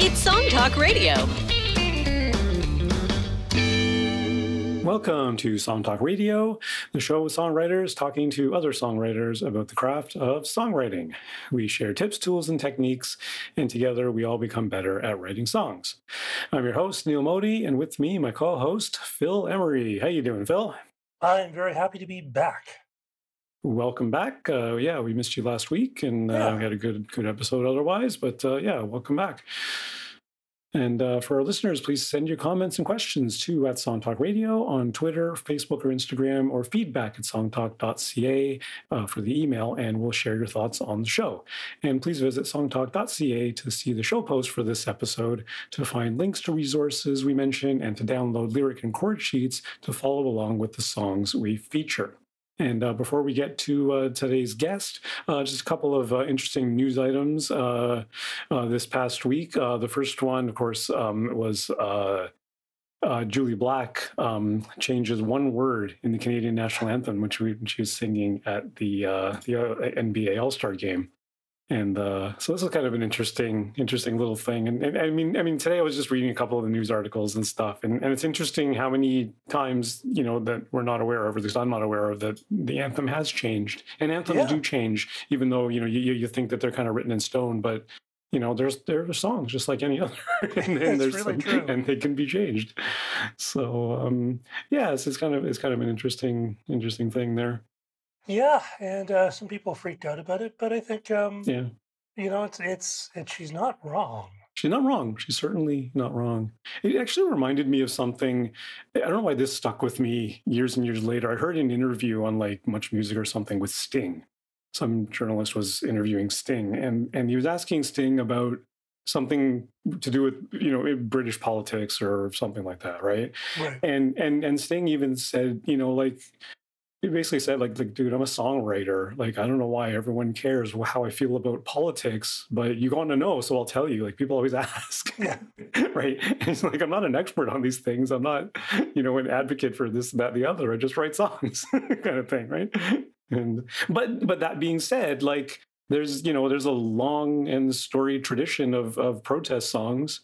It's Song Talk Radio. Welcome to Song Talk Radio, the show with songwriters talking to other songwriters about the craft of songwriting. We share tips, tools, and techniques, and together we all become better at writing songs. I'm your host, Neil Modi, and with me, my co-host, Phil Emery. How you doing, Phil? I'm very happy to be back. Welcome back. Uh, yeah, we missed you last week, and uh, we had a good good episode otherwise. But uh, yeah, welcome back. And uh, for our listeners, please send your comments and questions to at Song Talk Radio on Twitter, Facebook, or Instagram, or feedback at songtalk.ca uh, for the email, and we'll share your thoughts on the show. And please visit songtalk.ca to see the show post for this episode, to find links to resources we mention, and to download lyric and chord sheets to follow along with the songs we feature. And uh, before we get to uh, today's guest, uh, just a couple of uh, interesting news items uh, uh, this past week. The first one, of course, um, was Jully Black um, changes one word in the Canadian national anthem, which we, she was singing at the the NBA All Star game. And uh, so this is kind of an interesting, interesting little thing. And, and I mean, I mean, today I was just reading a couple of the news articles and stuff, and, and it's interesting how many times you know that we're not aware of, or at least I'm not aware of, that the anthem has changed. And anthems Yeah. do change, even though you know you, you think that they're kind of written in stone, but you know there's there are songs just like any other, and, and there's really some- and they can be changed. So um, yeah, it's, it's kind of it's kind of an interesting interesting thing there. Yeah, and uh, some people freaked out about it, but I think um, Yeah. you know it's it's it, she's not wrong. She's not wrong. She's certainly not wrong. It actually reminded me of something. I don't know why this stuck with me years and years later. I heard an interview on like Much Music or something with Sting. Some journalist was interviewing Sting, and and he was asking Sting about something to do with you know British politics or something like that, right? Right. and and and Sting even said, you know, like he basically said, like, like, dude, I'm a songwriter. Like, I don't know why everyone cares how I feel about politics, but you want to know, so I'll tell you. Like, people always ask, Yeah. right? And he's like, I'm not an expert on these things. I'm not, you know, an advocate for this, that, the other. I just write songs, kind of thing, right? And but but that being said, like, there's you know, there's a long and storied tradition of of protest songs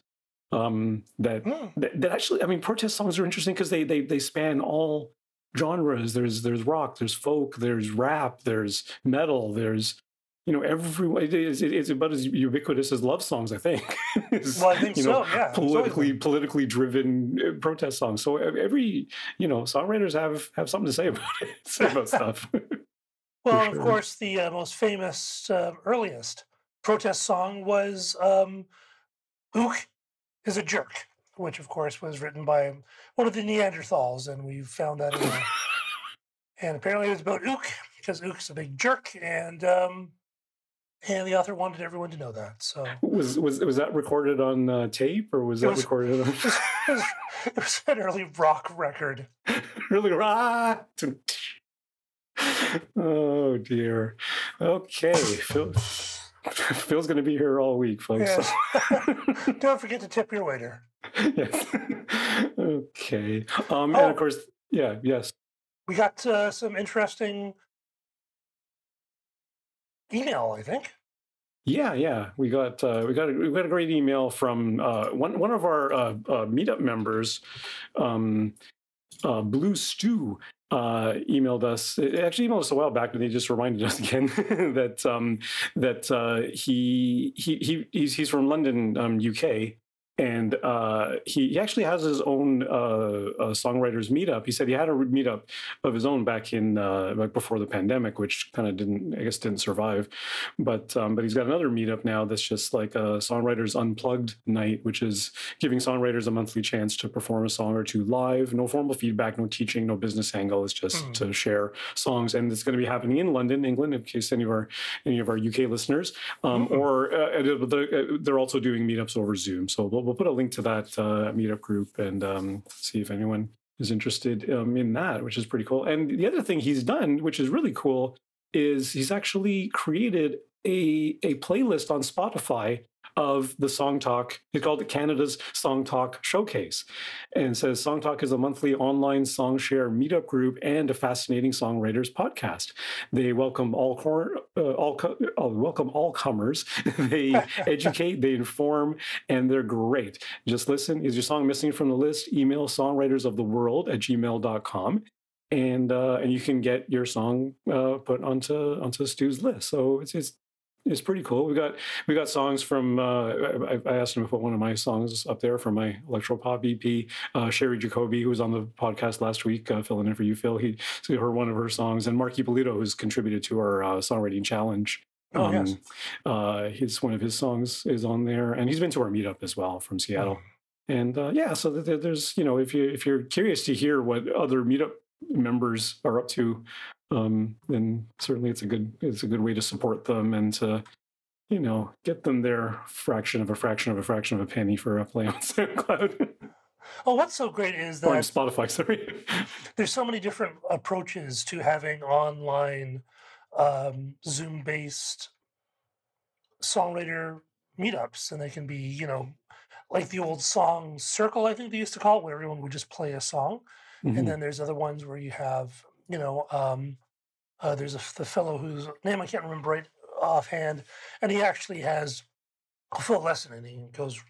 um, that Hmm. that, that actually i mean protest songs are interesting because they, they they span all genres there's there's rock there's folk there's rap there's metal there's you know every it is it's about as ubiquitous as love songs i think Well, I think you know, so. Yeah. politically absolutely. politically driven uh, protest songs so every you know songwriters have have something to say about it say about stuff Well, sure. of course, the uh, most famous, uh, earliest protest song was um, "Ook is a Jerk," which, of course, was written by one of the Neanderthals, and we found that. In and apparently, it was about Ook because Ook's a big jerk, and um, and the author wanted everyone to know that. So was was was that recorded on uh, tape or was It that was- recorded on it was, it was, it was an early rock record. really ah! oh dear okay phil phil's going to be here all week folks Yes. Don't forget to tip your waiter. Yes okay um and Oh. of course yeah yes We got uh, some interesting email, I think. Yeah, yeah, we got uh, we got a, we got a great email from uh, one one of our uh, uh, meetup members, um, uh, Blue Stew. Uh, emailed us. It actually emailed us a while back, but he just reminded us again that um, that uh, he he he he's, he's from London, um, UK, and uh, he, he actually has his own uh, uh, songwriters meetup. He said he had a meetup of his own back in uh, like before the pandemic, which kind of didn't, I guess, didn't survive. But um, but he's got another meetup now that's just like a songwriters unplugged night, which is giving songwriters a monthly chance to perform a song or two live. No formal feedback, no teaching, no business angle. It's just Hmm. to share songs, and it's going to be happening in London, England, in case any of our any of our UK listeners, um, Mhm. or uh, uh, they're, they're also doing meetups over Zoom. So we'll, we'll put a link to that uh, meetup group and um, see if anyone is interested um, in that, which is pretty cool. And the other thing he's done, which is really cool, is he's actually created a a playlist on Spotify of the Song Talk. It's called it Canada's Song Talk Showcase, and says Song Talk is a monthly online song share meetup group and a fascinating songwriters podcast. They welcome all cor- uh, all co- uh, welcome all comers. they educate, they inform, and they're great. Just listen. Is your song missing from the list? Email songwriters of the world at gmail.com and uh, and you can get your song uh, put onto onto Stu's list. So it's it's it's pretty cool. We got we got songs from. Uh, I, I, asked him to put one of my songs up there from my electro pop EP. Uh, Sherry Jacoby, who was on the podcast last week, uh, filling in for you, Phil. He, he heard one of her songs, and Mark Ippolito, who's contributed to our uh, songwriting challenge. Oh, um, yes. uh, his one of his songs is on there, and he's been to our meetup as well from Seattle. Oh. And uh, yeah, so there's you know if you if you're curious to hear what other meetup members are up to, um, then certainly it's a good it's a good way to support them and to you know get them their fraction of a fraction of a fraction of a penny for a play on SoundCloud. Oh, what's so great is that Spotify. Sorry, there's so many different approaches to having online um, Zoom-based songwriter meetups, and they can be, you know, like the old song circle. I think they used to call it, where everyone would just play a song, mm-hmm. and then there's other ones where you have, you know, um, uh, there's a, the fellow whose name I can't remember right offhand, and he actually has a full lesson and he goes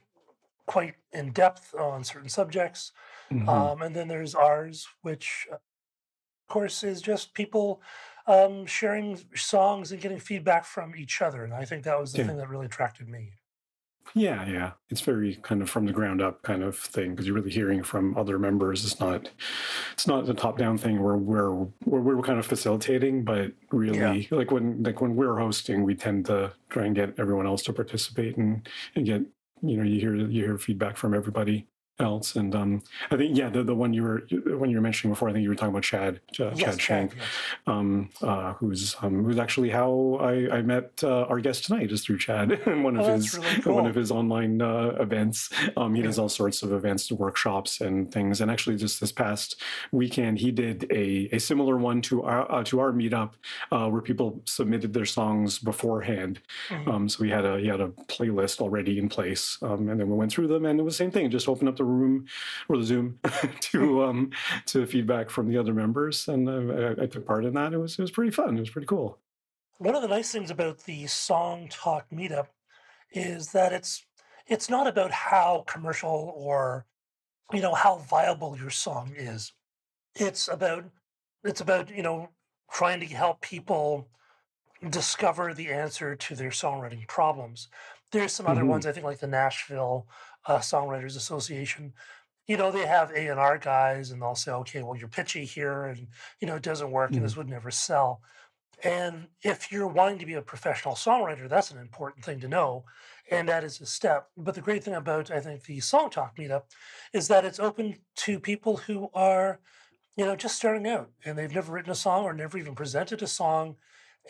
quite in depth on certain subjects. Mm-hmm. Um, and then there's ours, which, uh, of course, is just people um, sharing songs and getting feedback from each other. And I think that was the yeah. thing that really attracted me. Yeah, yeah. It's very kind of from the ground up kind of thing because you're really hearing from other members. It's not it's not a top down thing where we're where we're kind of facilitating, but really yeah. like when like when we're hosting, we tend to try and get everyone else to participate and and get you know you hear you hear feedback from everybody else. And um, I think yeah, the, the one you were when you were mentioning before, I think you were talking about Chad uh, yes, Chad Shank, yes. um, uh, who's um, who's actually how I, I met uh, our guest tonight is through Chad in one of oh, his really cool. one of his online uh, events. Um, he does all sorts of events, workshops, and things. And actually, just this past weekend, he did a, a similar one to our uh, to our meetup uh, where people submitted their songs beforehand. Mm-hmm. Um, so he had a he had a playlist already in place, um, and then we went through them, and it was the same thing. Just open up the room or the Zoom to um, to feedback from the other members, and I, I, took part in that. It was it was pretty fun. It was pretty cool. One of the nice things about the Song Talk meetup is that it's it's not about how commercial or you know how viable your song is. It's about it's about you know trying to help people discover the answer to their songwriting problems. There's some other mm-hmm. ones I think like the Nashville uh, Songwriters Association. You know, they have A and R guys, and they'll say, "Okay, well, you're pitchy here, and you know, it doesn't work, mm-hmm. and this would never sell." And if you're wanting to be a professional songwriter, that's an important thing to know, and that is a step. But the great thing about I think the Song Talk meetup is that it's open to people who are, you know, just starting out and they've never written a song or never even presented a song,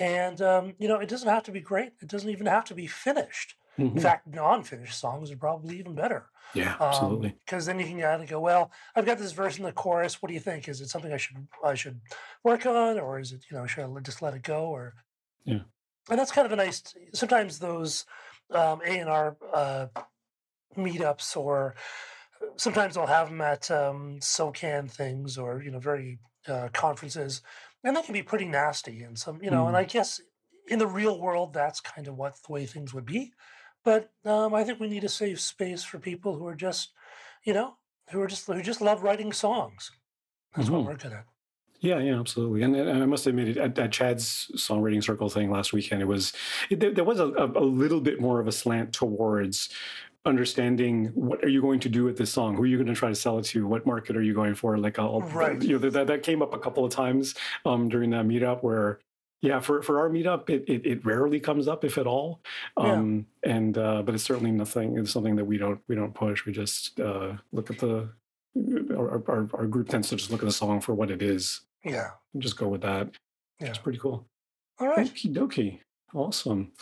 and um, you know, it doesn't have to be great. It doesn't even have to be finished. Mm-hmm. In fact, non-finished songs are probably even better. Yeah, absolutely. Because um, then you can kind of go, well, I've got this verse in the chorus. What do you think? Is it something I should I should work on, or is it you know should I just let it go? Or yeah, and that's kind of a nice. Sometimes those um, A and R uh, meetups, or sometimes I'll have them at um, SOCAN things, or you know, very uh, conferences, and that can be pretty nasty. And some, you know, mm. and I guess in the real world, that's kind of what the way things would be. But um, I think we need a safe space for people who are just, you know, who are just who just love writing songs. That's mm-hmm. what we're good at. Yeah, yeah, absolutely. And, and I must admit, at, at, Chad's songwriting circle thing last weekend, it was it, there, there, was a, a, little bit more of a slant towards understanding what are you going to do with this song who are you going to try to sell it to what market are you going for like I'll, right. you know that, that came up a couple of times um, during that meetup where yeah, for, for our meetup, it, it, it rarely comes up, if at all. Um, yeah. And uh, but it's certainly nothing. It's something that we don't we don't push. We just uh, look at the our, our, our group tends to just look at the song for what it is. Yeah, and just go with that. Yeah, it's pretty cool. All right, Okie dokie, awesome.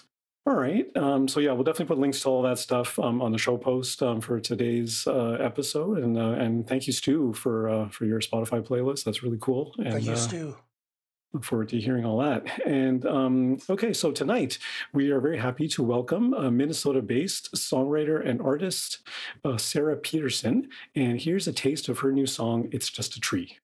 All right. Um, so yeah, we'll definitely put links to all that stuff um, on the show post um, for today's uh, episode. And uh, and thank you, Stu, for uh, for your Spotify playlist. That's really cool. And, thank you, uh, Stu. Look forward to hearing all that. And um, okay, so tonight we are very happy to welcome a Minnesota based songwriter and artist, uh, Sarah Peterson. And here's a taste of her new song, It's Just a Tree.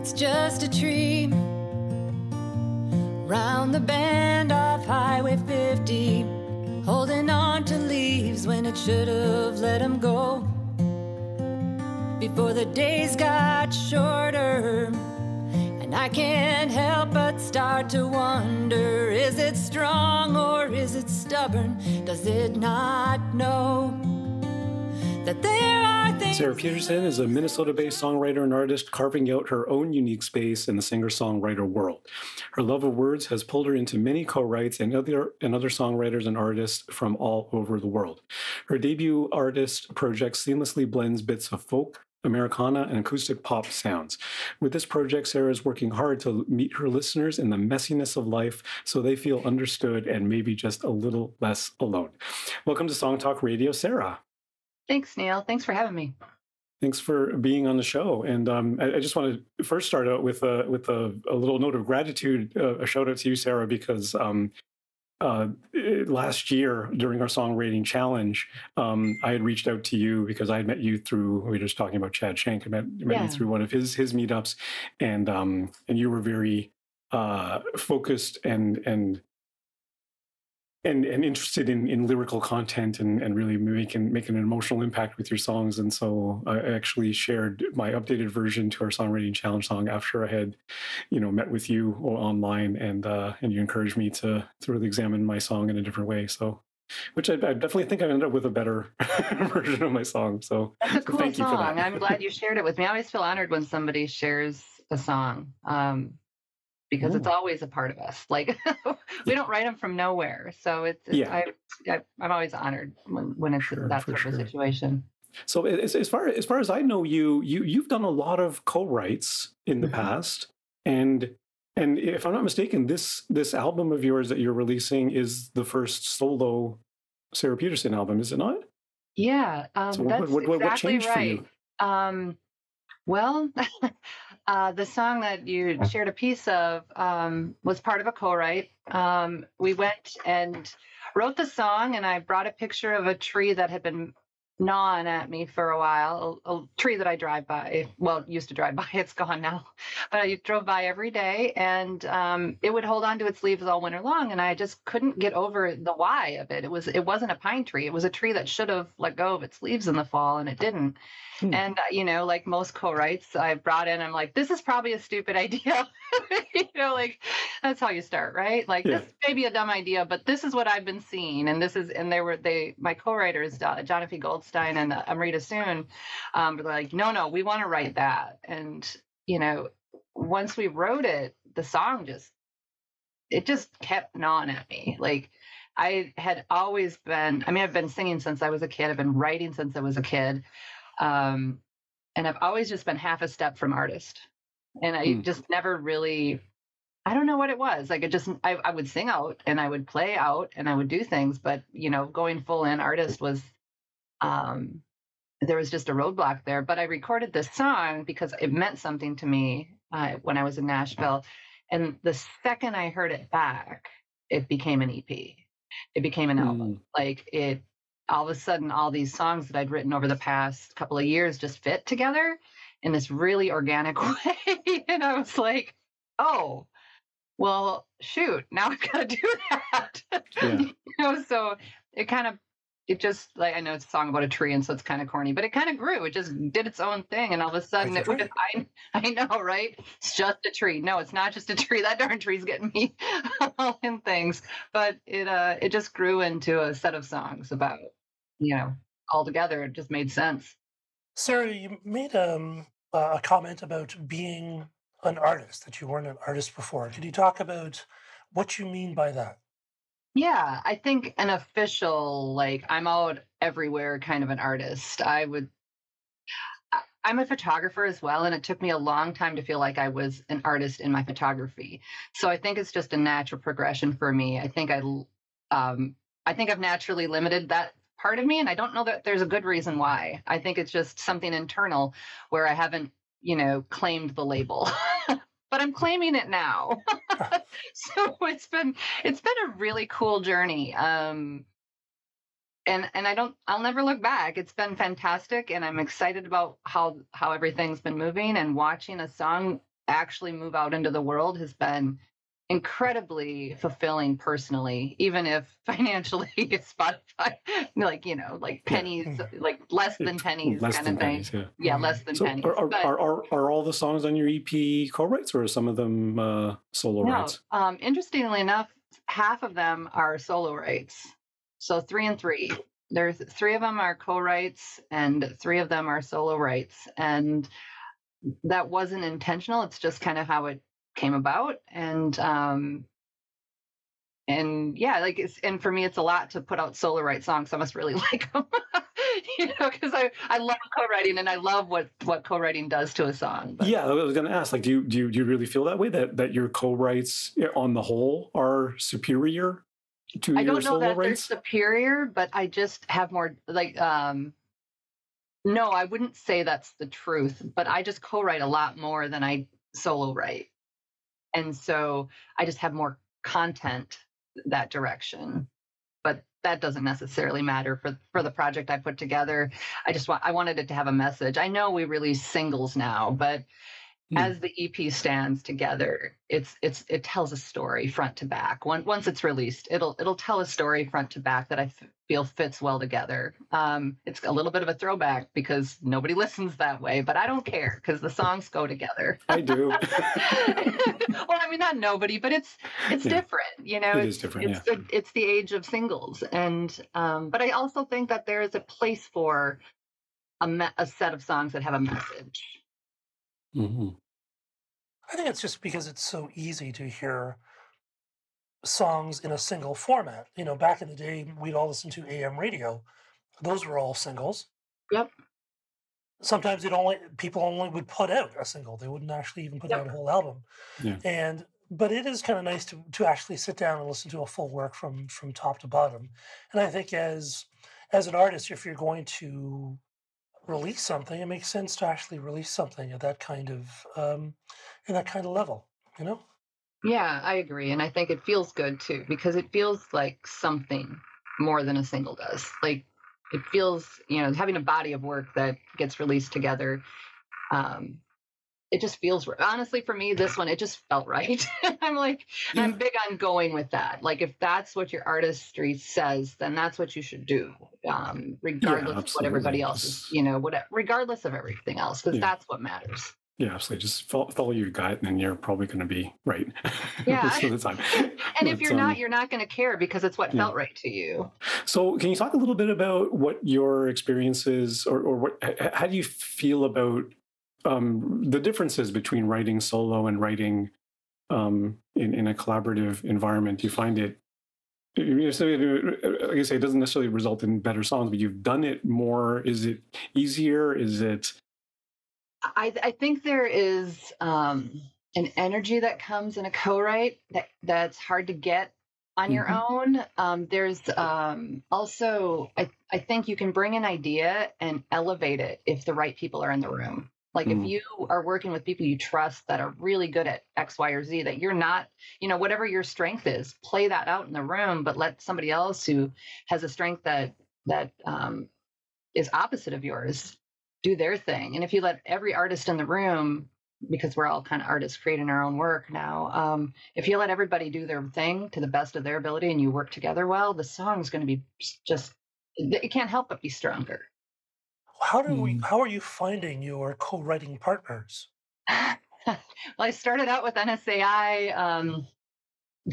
It's just a tree round the bend off Highway 50, holding on to leaves when it should have let them go. Before the days got shorter, and I can't help but start to wonder is it strong or is it stubborn? Does it not know that there are Sarah Peterson is a Minnesota based songwriter and artist carving out her own unique space in the singer songwriter world. Her love of words has pulled her into many co writes and other, and other songwriters and artists from all over the world. Her debut artist project seamlessly blends bits of folk, Americana, and acoustic pop sounds. With this project, Sarah is working hard to meet her listeners in the messiness of life so they feel understood and maybe just a little less alone. Welcome to Song Talk Radio, Sarah. Thanks, Neil. Thanks for having me. Thanks for being on the show. And um, I, I, just want to first start out with a with a, a little note of gratitude, uh, a shout out to you, Sarah, because um, uh, last year during our song rating challenge, um, I had reached out to you because I had met you through. We were just talking about Chad Shank. I met, met yeah. you through one of his his meetups, and um, and you were very uh, focused and and and and interested in in lyrical content and and really making making an emotional impact with your songs and so i actually shared my updated version to our songwriting challenge song after i had you know met with you online and uh and you encouraged me to to really examine my song in a different way so which I, I definitely think I ended up with a better version of my song. So that's a cool song. I'm glad you shared it with me. I always feel honored when somebody shares a song. Um, because Ooh. it's always a part of us. Like we don't write them from nowhere. So it's, it's yeah. I, I, am always honored when, when it's sure, that sort sure. of situation. So as, as far as far as I know, you you you've done a lot of co-writes in the mm-hmm. past, and and if I'm not mistaken, this this album of yours that you're releasing is the first solo Sarah Peterson album, is it not? Yeah, um, so that's what, what, what, exactly what right. Um, well, Uh, the song that you shared a piece of um, was part of a co-write. Um, we went and wrote the song, and I brought a picture of a tree that had been gnawing at me for a while. A, a, tree that I drive by. Well, used to drive by. It's gone now, but I drove by every day, and um, it would hold on to its leaves all winter long. And I just couldn't get over the why of it. It was it wasn't a pine tree. It was a tree that should have let go of its leaves in the fall, and it didn't. Hmm. And, uh, you know, like most co writes, I brought in, I'm like, this is probably a stupid idea. you know, like that's how you start, right? Like, yeah. this may be a dumb idea, but this is what I've been seeing. And this is, and they were, they, my co writers, uh, Jonathan Goldstein and uh, Amrita Soon, um, were like, no, no, we want to write that. And, you know, once we wrote it, the song just, it just kept gnawing at me. Like, I had always been, I mean, I've been singing since I was a kid. I've been writing since I was a kid. Um, and I've always just been half a step from artist. And I hmm. just never really, I don't know what it was. Like it just, I, I would sing out and I would play out and I would do things, but you know, going full in artist was, um, there was just a roadblock there. But I recorded this song because it meant something to me uh, when I was in Nashville. And the second I heard it back, it became an EP. It became an album. Mm. Like it all of a sudden all these songs that I'd written over the past couple of years just fit together in this really organic way. and I was like, oh, well, shoot, now I've got to do that. Yeah. you know, so it kind of it just like I know it's a song about a tree, and so it's kind of corny, but it kind of grew. It just did its own thing, and all of a sudden it was. I, I know, right? It's just a tree. No, it's not just a tree. That darn tree's getting me all in things. But it uh it just grew into a set of songs about you know, altogether, it just made sense. Sarah, you made um, a comment about being an artist, that you weren't an artist before. Could you talk about what you mean by that? Yeah, I think an official, like, I'm out everywhere kind of an artist. I would I'm a photographer as well, and it took me a long time to feel like I was an artist in my photography. So I think it's just a natural progression for me. I think I um, I think I've naturally limited that part of me, and I don't know that there's a good reason why. I think it's just something internal where I haven't, you know, claimed the label. but I'm claiming it now. so it's been it's been a really cool journey. Um, and and I don't I'll never look back. It's been fantastic and I'm excited about how how everything's been moving and watching a song actually move out into the world has been incredibly fulfilling personally, even if financially Spotify, like you know, like pennies, yeah. like less than pennies less kind of thing. Pennies, yeah. yeah, less than so pennies. Are, but, are, are, are, all the songs on your EP co-writes, or are some of them uh, solo no, writes? Um, interestingly enough, half of them are solo writes. So three and three. There's three of them are co-writes, and three of them are solo writes. and that wasn't intentional. It's just kind of how it came about and um and yeah like it's and for me it's a lot to put out solo write songs i must really like them you know because i i love co-writing and i love what what co-writing does to a song but. yeah i was going to ask like do you do you, do you really feel that way that that your co-writes eh, on the whole are superior to I don't know that writes? they're superior, but I just have more like um no, I wouldn't say that's the truth, but I just co-write a lot more than I solo write and so i just have more content that direction. But that doesn't necessarily matter for for the project i put together. I just want i wanted it to have a message. I know we release singles now but mm. as the ep stands together it's it's it tells a story front to back once once it's released it'll it'll tell a story front to back that i feel fits well together. Um, it's a little bit of a throwback because nobody listens that way, but I don't care because the songs go together. I do. well, I mean, not nobody, but it's it's yeah. different. You know, it it's, is different. It's yeah. the it's the age of singles, and um, but I also think that there is a place for a, me- a set of songs that have a message. Mm-hmm. I think it's just because it's so easy to hear songs in a single format. You know, back in the day, we'd all listen to AM radio. Those were all singles. Yep. Sometimes it only people only would put out a single. They wouldn't actually even put yep. out a whole album. Yeah. And but it is kind of nice to to actually sit down and listen to a full work from from top to bottom. And I think as as an artist, if you're going to release something, it makes sense to actually release something at that kind of um, in that kind of level. You know. Yeah, I agree. And I think it feels good too, because it feels like something more than a single does. Like it feels, you know, having a body of work that gets released together. Um, it just feels right. honestly for me this one it just felt right i'm like yeah. i'm big on going with that like if that's what your artistry says then that's what you should do um, regardless yeah, of what everybody else is you know what regardless of everything else because yeah. that's what matters yeah, absolutely. Just follow, follow your gut, and you're probably going to be right. Yeah. most of the time. and but, if you're um, not, you're not going to care because it's what yeah. felt right to you. So, can you talk a little bit about what your experiences, or, or what, how do you feel about um, the differences between writing solo and writing um, in in a collaborative environment, you find it like I say, it doesn't necessarily result in better songs, but you've done it more. Is it easier? Is it I, I think there is um, an energy that comes in a co-write that that's hard to get on mm-hmm. your own. Um, there's um, also I, I think you can bring an idea and elevate it if the right people are in the room. Like mm. if you are working with people you trust that are really good at X, Y, or Z, that you're not, you know, whatever your strength is, play that out in the room, but let somebody else who has a strength that that um, is opposite of yours do their thing. And if you let every artist in the room, because we're all kind of artists creating our own work now, um, if you let everybody do their thing to the best of their ability and you work together well, the song's going to be just, it can't help but be stronger. How do we, hmm. how are you finding your co-writing partners? well, I started out with NSAI, um,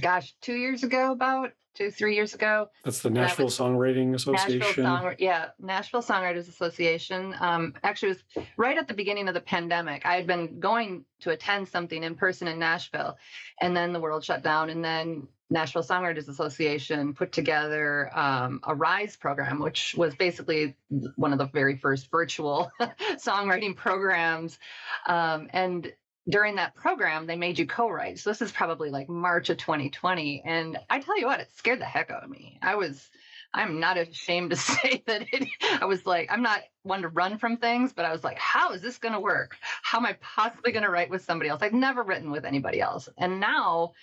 gosh, two years ago about, two, three years ago. That's the Nashville Songwriting Association. Nashville Song, yeah, Nashville Songwriters Association. Um, actually, it was right at the beginning of the pandemic. I had been going to attend something in person in Nashville, and then the world shut down, and then Nashville Songwriters Association put together um, a RISE program, which was basically one of the very first virtual songwriting programs. Um, and during that program, they made you co-write. So this is probably like March of 2020. And I tell you what, it scared the heck out of me. I was, I'm not ashamed to say that it, I was like, I'm not one to run from things, but I was like, how is this going to work? How am I possibly going to write with somebody else? I've never written with anybody else. And now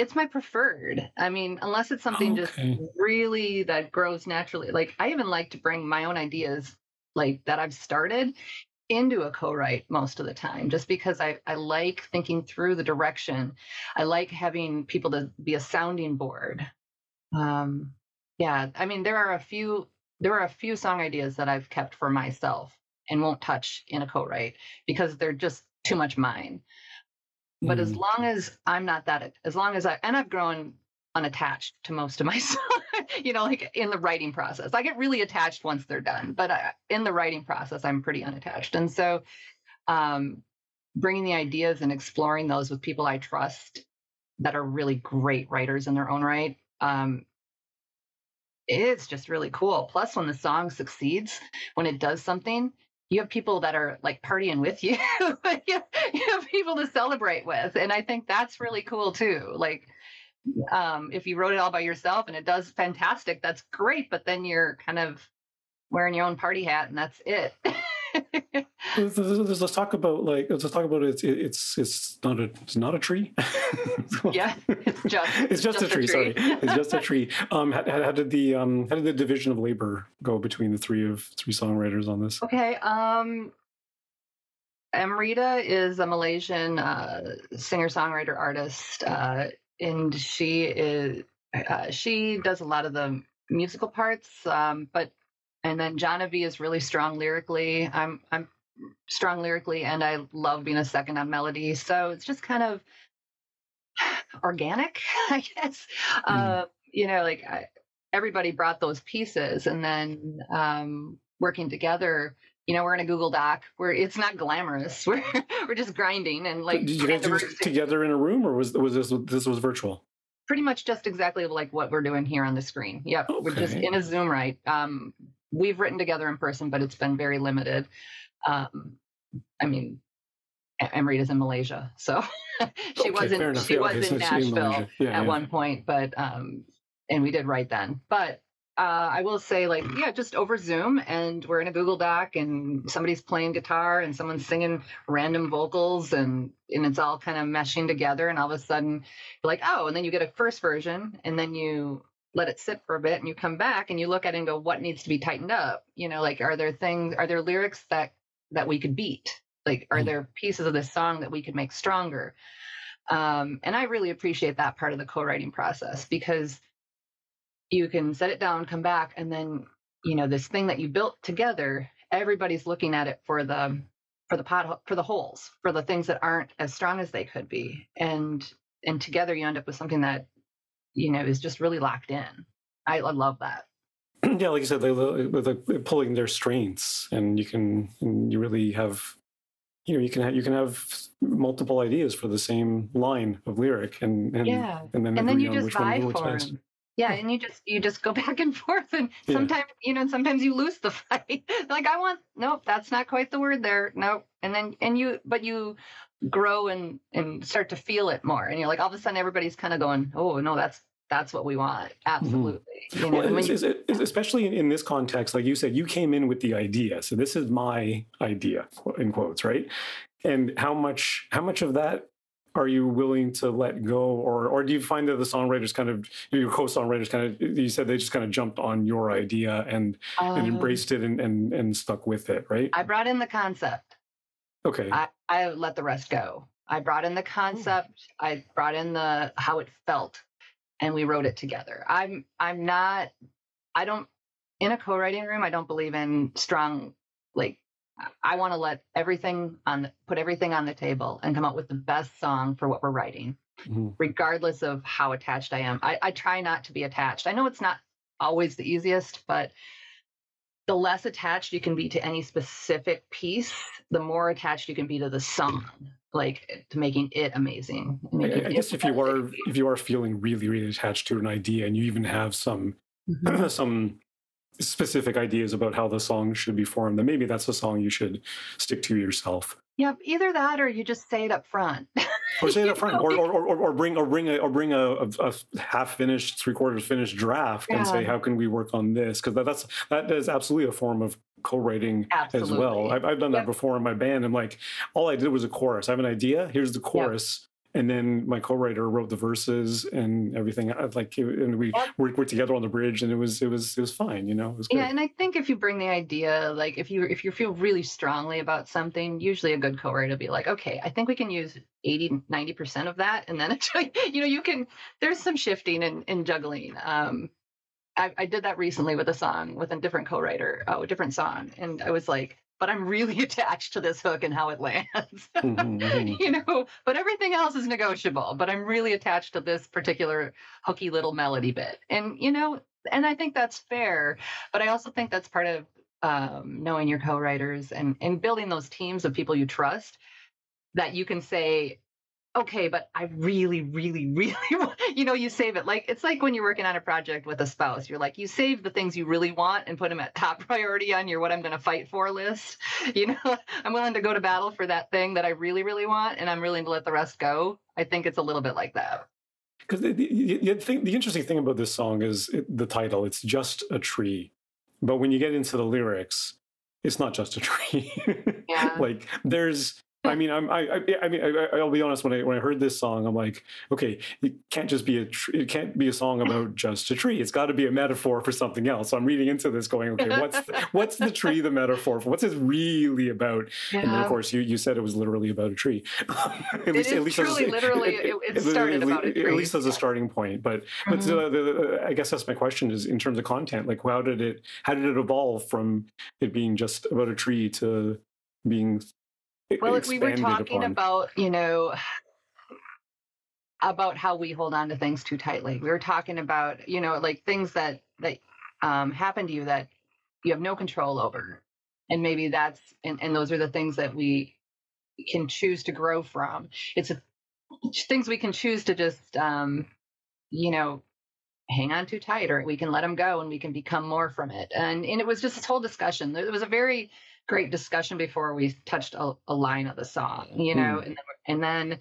it's my preferred. I mean, unless it's something okay. just really that grows naturally. Like I even like to bring my own ideas like that I've started into a co-write most of the time just because I, I like thinking through the direction i like having people to be a sounding board um, yeah i mean there are a few there are a few song ideas that i've kept for myself and won't touch in a co-write because they're just too much mine but mm. as long as i'm not that as long as i and i've grown unattached to most of my songs you know, like in the writing process. I get really attached once they're done, but I, in the writing process, I'm pretty unattached. And so, um, bringing the ideas and exploring those with people I trust that are really great writers in their own right, um, it's just really cool. Plus, when the song succeeds, when it does something, you have people that are like partying with you. you have people to celebrate with. And I think that's really cool too. Like, um, if you wrote it all by yourself and it does fantastic, that's great. But then you're kind of wearing your own party hat and that's it. let's, let's, talk about like let's talk about it. It's it's it's not a it's not a tree. yeah, it's just it's just, just a, tree, a, tree, Sorry, it's just a tree. Um, how, how, did the um how did the division of labor go between the three of three songwriters on this? Okay. Um, Amrita is a Malaysian uh, singer songwriter artist. Uh, and she is uh, she does a lot of the musical parts, um, but and then Jonavi is really strong lyrically. I'm I'm strong lyrically, and I love being a second on melody. So it's just kind of organic, I guess. Mm. Uh, you know, like I, everybody brought those pieces, and then um, working together you know, we're in a Google Doc where it's not glamorous. We're we're just grinding and like. Did you guys do this together in a room, or was was this this was virtual? Pretty much just exactly like what we're doing here on the screen. Yep, okay. we're just in a Zoom right. Um, we've written together in person, but it's been very limited. Um, I mean, Amrita's in Malaysia, so she okay, wasn't she was okay, in Nashville yeah, at yeah. one point, but um, and we did write then. But uh, I will say, like, yeah, just over Zoom, and we're in a Google Doc, and somebody's playing guitar, and someone's singing random vocals, and and it's all kind of meshing together, and all of a sudden, you're like, oh, and then you get a first version, and then you let it sit for a bit, and you come back, and you look at it and go, what needs to be tightened up? You know, like, are there things, are there lyrics that that we could beat? Like, are mm. there pieces of this song that we could make stronger? Um, and I really appreciate that part of the co-writing process because you can set it down, come back, and then you know this thing that you built together. Everybody's looking at it for the for the pot for the holes for the things that aren't as strong as they could be, and and together you end up with something that you know is just really locked in. I, I love that. Yeah, like you said, they, they're pulling their strengths, and you can and you really have you know you can have you can have multiple ideas for the same line of lyric and and, yeah. and then, and then you just vibe for them yeah and you just you just go back and forth and sometimes yeah. you know sometimes you lose the fight like i want nope that's not quite the word there nope and then and you but you grow and and start to feel it more. And you're like all of a sudden everybody's kind of going oh no that's that's what we want. Mm-hmm. absolutely. Mm-hmm. you know, well, it's, you, it's, especially in, in, this context like you said you came in with the idea. So this is my idea in quotes right? And how much how much of that are you willing to let go? Or or do you find that the songwriters kind of your co-songwriters kind of you said they just kind of jumped on your idea and, um, and embraced it and, and and stuck with it right? I brought in the concept okay i, I let the rest go i brought in the concept i brought in the how it felt and we wrote it together i'm i'm not i don't in a co-writing room i don't believe in strong like I want to let everything on the, put everything on the table and come up with the best song for what we're writing, mm-hmm. regardless of how attached I am. I, I try not to be attached. I know it's not always the easiest, but the less attached you can be to any specific piece, the more attached you can be to the song, like to making it amazing. I, I guess if you are if you are feeling really really attached to an idea and you even have some mm-hmm. some specific ideas about how the song should be formed, then maybe that's a song you should stick to yourself. Yeah, either that or you just say it up front. or say it up front, or, or, or, or, bring or bring a or bring a, a, a half finished, three quarters finished draft, yeah. and say how can we work on this? Because that, that's that is absolutely a form of co-writing absolutely. as well. I've, I've done that yep. before in my band. I'm like, all I did was a chorus. I have an idea. Here's the chorus. And then my co-writer wrote the verses and everything like and we worked, worked together on the bridge and it was it was it was fine you know it was yeah and i think if you bring the idea like if you if you feel really strongly about something usually a good co-writer will be like okay i think we can use 80 90% of that and then actually you know you can there's some shifting and, and juggling um I, I did that recently with a song with a different co-writer, oh, a different song, and I was like, but I'm really attached to this hook and how it lands. Mm-hmm, mm-hmm. you know, but everything else is negotiable. But I'm really attached to this particular hooky little melody bit. And, you know, and I think that's fair. But I also think that's part of um, knowing your co-writers and, and building those teams of people you trust that you can say, okay, but I really, really, really, you know, you save it. Like it's like when you're working on a project with a spouse, you're like, you save the things you really want and put them at top priority on your what I'm going to fight for list. You know, I'm willing to go to battle for that thing that I really, really want, and I'm willing to let the rest go. I think it's a little bit like that. Because the, the, the, the interesting thing about this song is it, the title. It's just a tree, but when you get into the lyrics, it's not just a tree. Yeah. like there's I mean, I'm, I, I mean, I, will be honest. When I when I heard this song, I'm like, okay, it can't just be a, tr- it can't be a song about just a tree. It's got to be a metaphor for something else. So I'm reading into this, going, okay, what's the, what's the tree the metaphor for? What's it really about? Yeah. And then, of course, you you said it was literally about a tree. at it least, at least truly, as, literally, it, it started at, about a tree. At least as a starting point. But mm-hmm. but the, the, I guess that's my question: is in terms of content, like how did it how did it evolve from it being just about a tree to being well, we were talking upon. about, you know, about how we hold on to things too tightly. We were talking about, you know, like things that that um, happen to you that you have no control over, and maybe that's and, and those are the things that we can choose to grow from. It's a, things we can choose to just, um, you know, hang on too tight, or we can let them go, and we can become more from it. And and it was just this whole discussion. It was a very great discussion before we touched a, a line of the song, you know, mm. and, and then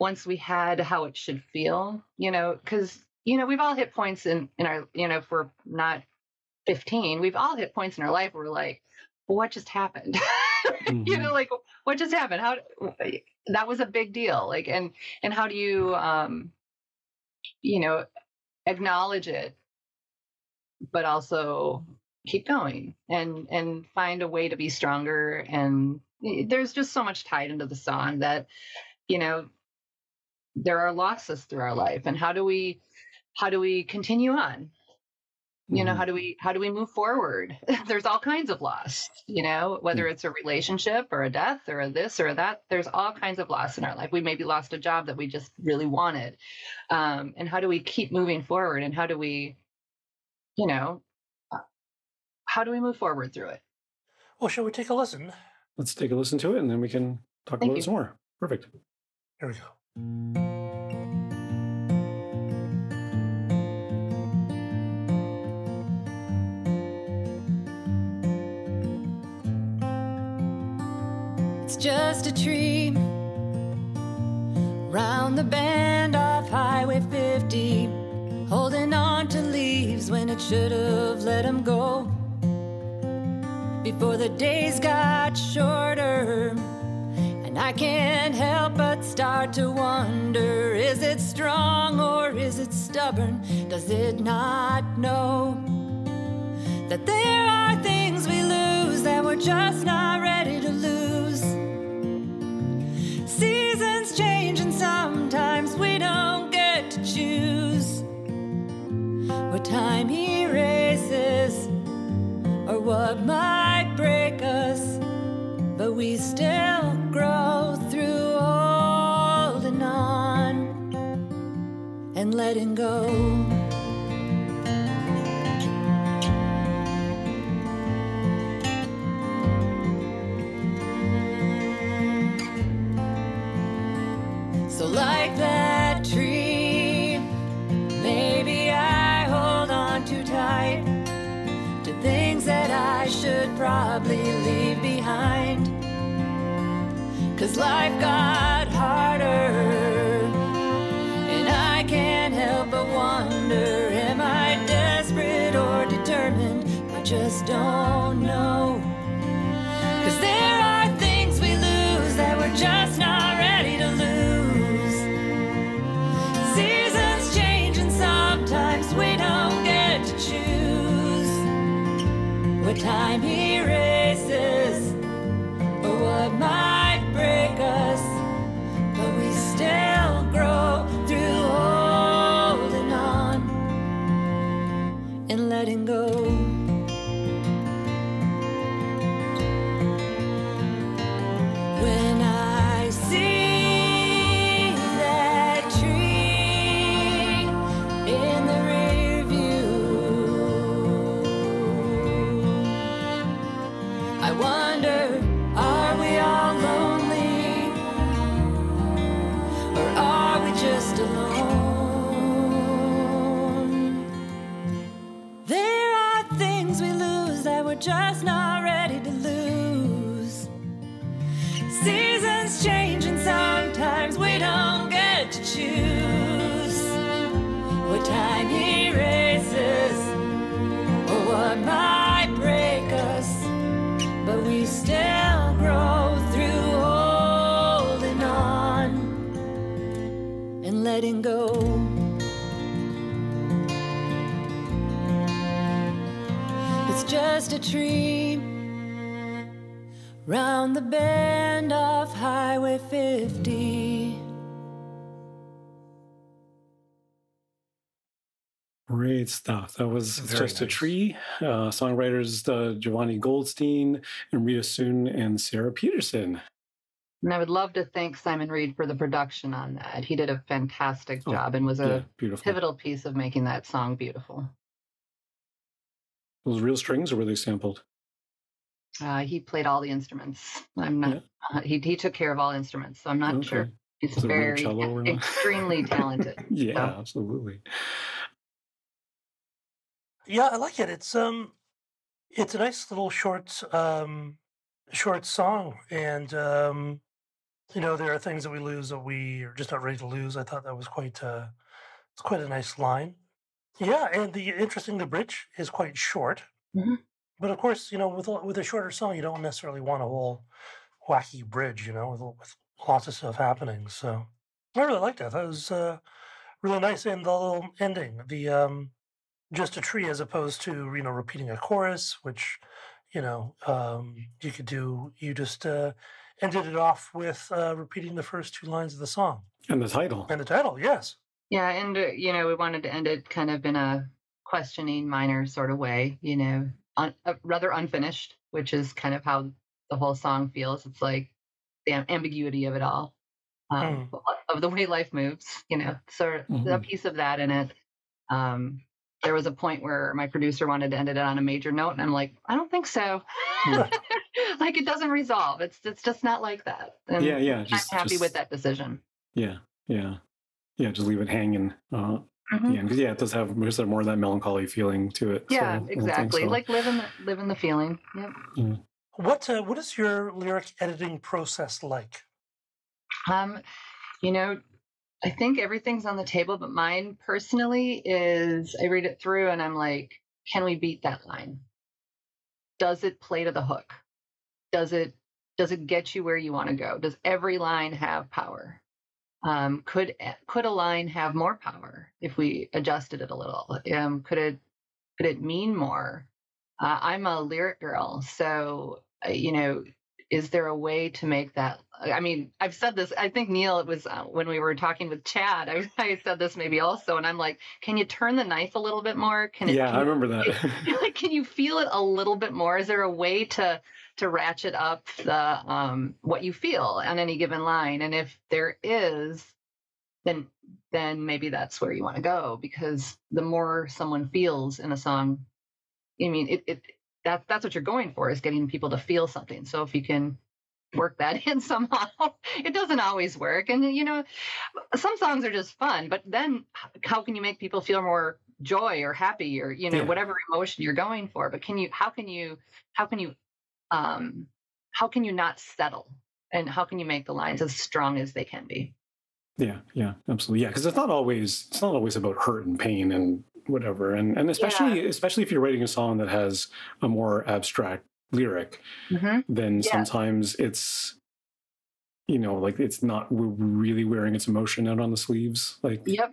once we had how it should feel, you know, because you know we've all hit points in in our, you know, if we're not 15, we've all hit points in our life where we're like, well, what just happened? mm-hmm. you know, like what just happened? How that was a big deal. Like, and and how do you, um, you know, acknowledge it, but also keep going and and find a way to be stronger. And there's just so much tied into the song that you know there are losses through our life. And how do we how do we continue on? You mm-hmm. know how do we how do we move forward? There's all kinds of loss you know whether it's a relationship or a death or a this or that there's all kinds of loss in our life. We maybe lost a job that we just really wanted. Um, and how do we keep moving forward? And how do we you know how do we move forward through it? Well, shall we take a listen? Let's take a listen to it and then we can talk Thank about you. it some more. Perfect. Here we go. It's just a tree round the bend off Highway 50, holding on to leaves when it should have let them go before the days got shorter. And I can't help but start to wonder is it strong or is it stubborn? Does it not know that there are things we lose that we're just not ready letting go. So, like that tree, maybe I hold on too tight to things that I should probably leave behind. Cause life got time erases alone? There are things we lose that we're just not just round the bend of Highway 50. Great stuff. That was Very Just a. Tree. Uh, songwriters uh, Giovanni Goldstein and Rita Soon and Sarah Peterson. And I would love to thank Simon Reed for the production on that. He did a fantastic Oh, job and was a Yeah, pivotal piece of making that song beautiful. Those real strings or were they sampled? Uh, he played all the instruments. I'm not. Yeah. Uh, he he took care of all instruments, so I'm not Okay. sure. He's Was very cello or not? extremely talented. Yeah, So, absolutely. Yeah, I like it. It's um, it's a nice little short um, short song, and um, you know there are things that we lose that we are just not ready to lose. I thought that was quite uh, it's quite a nice line. Yeah, and the interesting the bridge is quite short, Mhm. but of course you know with a- with a shorter song you don't necessarily want a whole wacky bridge, you know, with with lots of stuff happening. So I really liked it. That was uh, really nice, and the little ending, the um, just a tree as opposed to you know repeating a chorus which you know um, you could do you just uh, ended it off with uh, repeating the first two lines of the song And the title. and the title yes yeah, and uh, you know, we wanted to end it kind of in a questioning, minor sort of way. You know, un, uh, rather unfinished, which is kind of how the whole song feels. It's like the am- ambiguity of it all, um, of the way life moves. You know, so a Mhm. piece of that in it. Um, there was a point where my producer wanted to end it on a major note, and I'm like, I don't think so. Like it doesn't resolve. It's it's just not like that. And yeah, yeah. I'm happy just- with that decision. Yeah, yeah. Yeah, just leave it hanging. Uh, Mhm. yeah, because yeah, it does have there's more of that melancholy feeling to it. Yeah, so exactly. so. Like live in the live in the feeling. Yep. what uh, what is your lyric editing process like Um, you know, I think everything's on the table, but mine personally is I read it through and I'm like, can we beat that line? Does it play to the hook? Does it does it get you where you want to go? Does every line have power? Um, could could a line have more power if we adjusted it a little? Um, could it could it mean more? Uh, I'm a lyric girl, so uh, you know, is there a way to make that? I mean, I've said this. I think Neil, it was uh, when we were talking with Chad. I, I said this maybe also, and I'm like, can you turn the knife a little bit more? Can it? yeah, can I you- remember that. like can you feel it a little bit more is there a way to to ratchet up the um what you feel on any given line. And if there is then then maybe that's where you want to go because the more someone feels in a song i mean it, it that that's what you're going for is getting people to feel something. So if you can work that in somehow it doesn't always work. And you know some songs are just fun but then how can you make people feel more joy or happy or you know Yeah. whatever emotion you're going for? But can you how can you how can you um how can you not settle and how can you make the lines as strong as they can be yeah yeah absolutely yeah because it's not always it's not always about hurt and pain and whatever and and especially yeah. especially if you're writing a song that has a more abstract lyric mm-hmm. then yeah. sometimes it's you know like it's not we're really wearing its emotion out on the sleeves like yep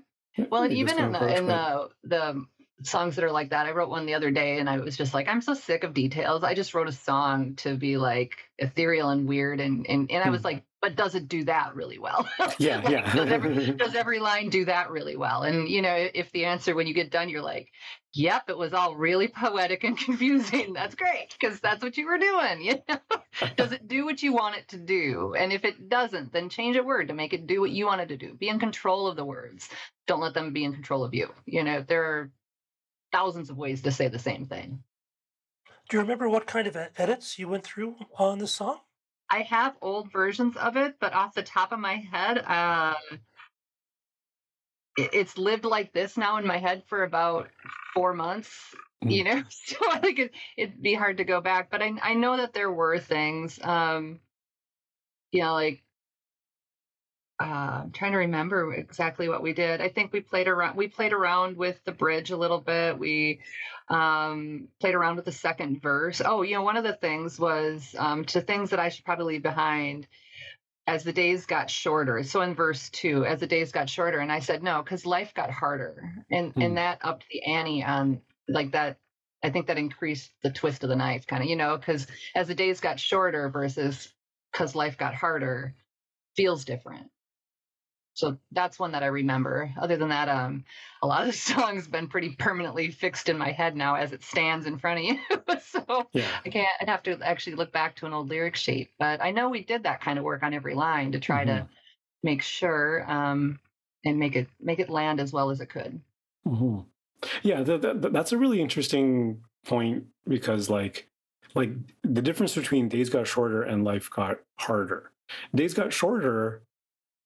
well and even in the in the the songs that are like that. I wrote one the other day and I was just like, I'm so sick of details. I just wrote a song to be like ethereal and weird. And, and, and I was hmm. like, but does it do that really well? Yeah, like, yeah. does, every, does every line do that really well? And, you know, if the answer when you get done, you're like, yep, it was all really poetic and confusing. That's great because that's what you were doing. You know, does it do what you want it to do? And if it doesn't, then change a word to make it do what you wanted to do. Be in control of the words. Don't let them be in control of you. You know, there are thousands of ways to say the same thing. Do you remember what kind of edits you went through on the song? I have old versions of it, but off the top of my head, uh, it's lived like this now in my head for about four months. Mm. You know, so I think it, it'd be hard to go back. But I I know that there were things, um, you know, like uh, I'm trying to remember exactly what we did. I think we played around. We played around with the bridge a little bit. We um, played around with the second verse. Oh, you know, one of the things was um, to things that I should probably leave behind as the days got shorter. So in verse two, as the days got shorter, and I said no because life got harder, and mm. and that upped the ante on like that. I think that increased the twist of the knife, kind of, you know, because as the days got shorter versus because life got harder feels different so that's one that I remember. Other than that, um, a lot of the songs been pretty permanently fixed in my head now as it stands in front of you. so yeah. I can't. I'd have to actually look back to an old lyric sheet. But I know we did that kind of work on every line to try mm-hmm. to make sure um, and make it make it land as well as it could. Mm-hmm. Yeah, that's a really interesting point because like like the difference between days got shorter and life got harder. Days got shorter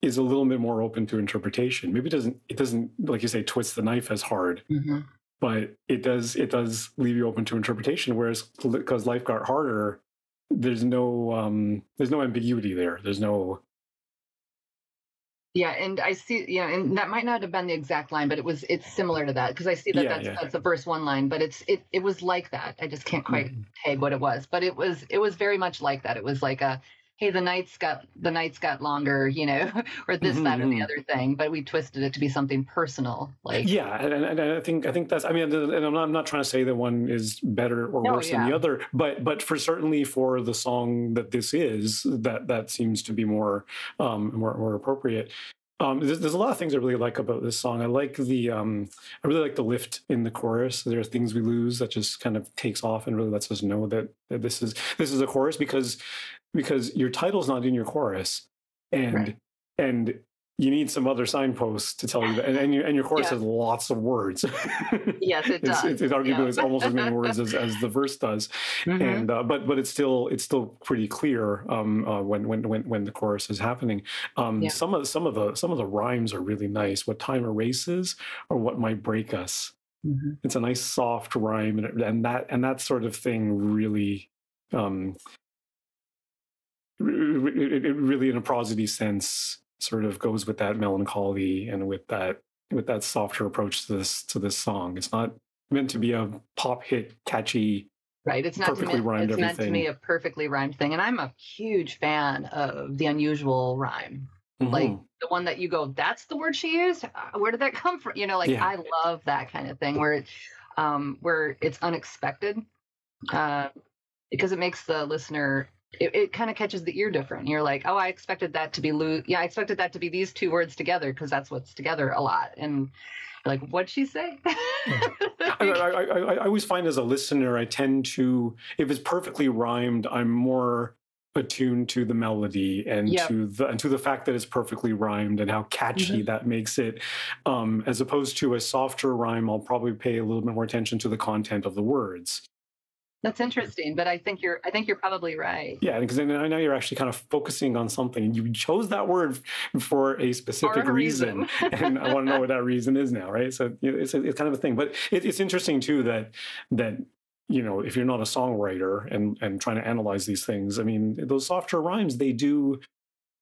is a little bit more open to interpretation. Maybe it doesn't it doesn't like you say twist the knife as hard, mm-hmm. but it does it does leave you open to interpretation. Whereas because life got harder, there's no um there's no ambiguity there. There's no yeah, and I see, yeah, and that might not have been the exact line, but it was it's similar to that because I see that yeah, that's yeah. that's the first one line, but it's it it was like that. I just can't quite mm-hmm. tag what it was, but it was it was very much like that. It was like a hey the nights got the nights got longer you know or this mm-hmm. that or the mm-hmm. other thing but we twisted it to be something personal like yeah and, and i think i think that's i mean and I'm not, I'm not trying to say that one is better or no, worse yeah. than the other but but for certainly for the song that this is that that seems to be more um more, more appropriate um, there's, there's, a lot of things I really like about this song. I like the, um, I really like the lift in the chorus. There are things we lose that just kind of takes off and really lets us know that, that this is this is a chorus because because your title's not in your chorus, and right. and you need some other signposts to tell you that. And, and, your, and your chorus yeah. has lots of words. yes, it does. It's, it's arguably yeah. almost as many words as, as the verse does. Mm-hmm. And uh, but but it's still it's still pretty clear um, uh, when when when when the chorus is happening. Um, yeah. Some of some of the some of the rhymes are really nice. What time erases or what might break us. Mm-hmm. It's a nice soft rhyme, and, and that and that sort of thing really um, it, it really in a prosody sense sort of goes with that melancholy and with that with that softer approach to this to this song. It's not meant to be a pop hit, catchy, right? It's not perfectly meant, rhymed. It's everything. meant to be a perfectly rhymed thing, and I'm a huge fan of the unusual rhyme. Mm-hmm. Like the one that you go, that's the word she used. Uh, where did that come from? You know, like yeah. I love that kind of thing where, um, where it's unexpected, uh, because it makes the listener it, it kind of catches the ear different. You're like, oh, I expected that to be lo- yeah, I expected that to be these two words together because that's what's together a lot. And like, what'd she say? I, I, I, I, always find as a listener, I tend to, if it's perfectly rhymed, I'm more attuned to the melody and yep. to the and to the fact that it's perfectly rhymed and how catchy mm-hmm. that makes it um, as opposed to a softer rhyme i'll probably pay a little bit more attention to the content of the words that's interesting, but I think you're I think you're probably right. Yeah, because I know you're actually kind of focusing on something. You chose that word for a specific for a reason, reason. and I want to know what that reason is now, right? So it's it's kind of a thing, but it, it's interesting too that that you know, if you're not a songwriter and and trying to analyze these things, I mean, those softer rhymes they do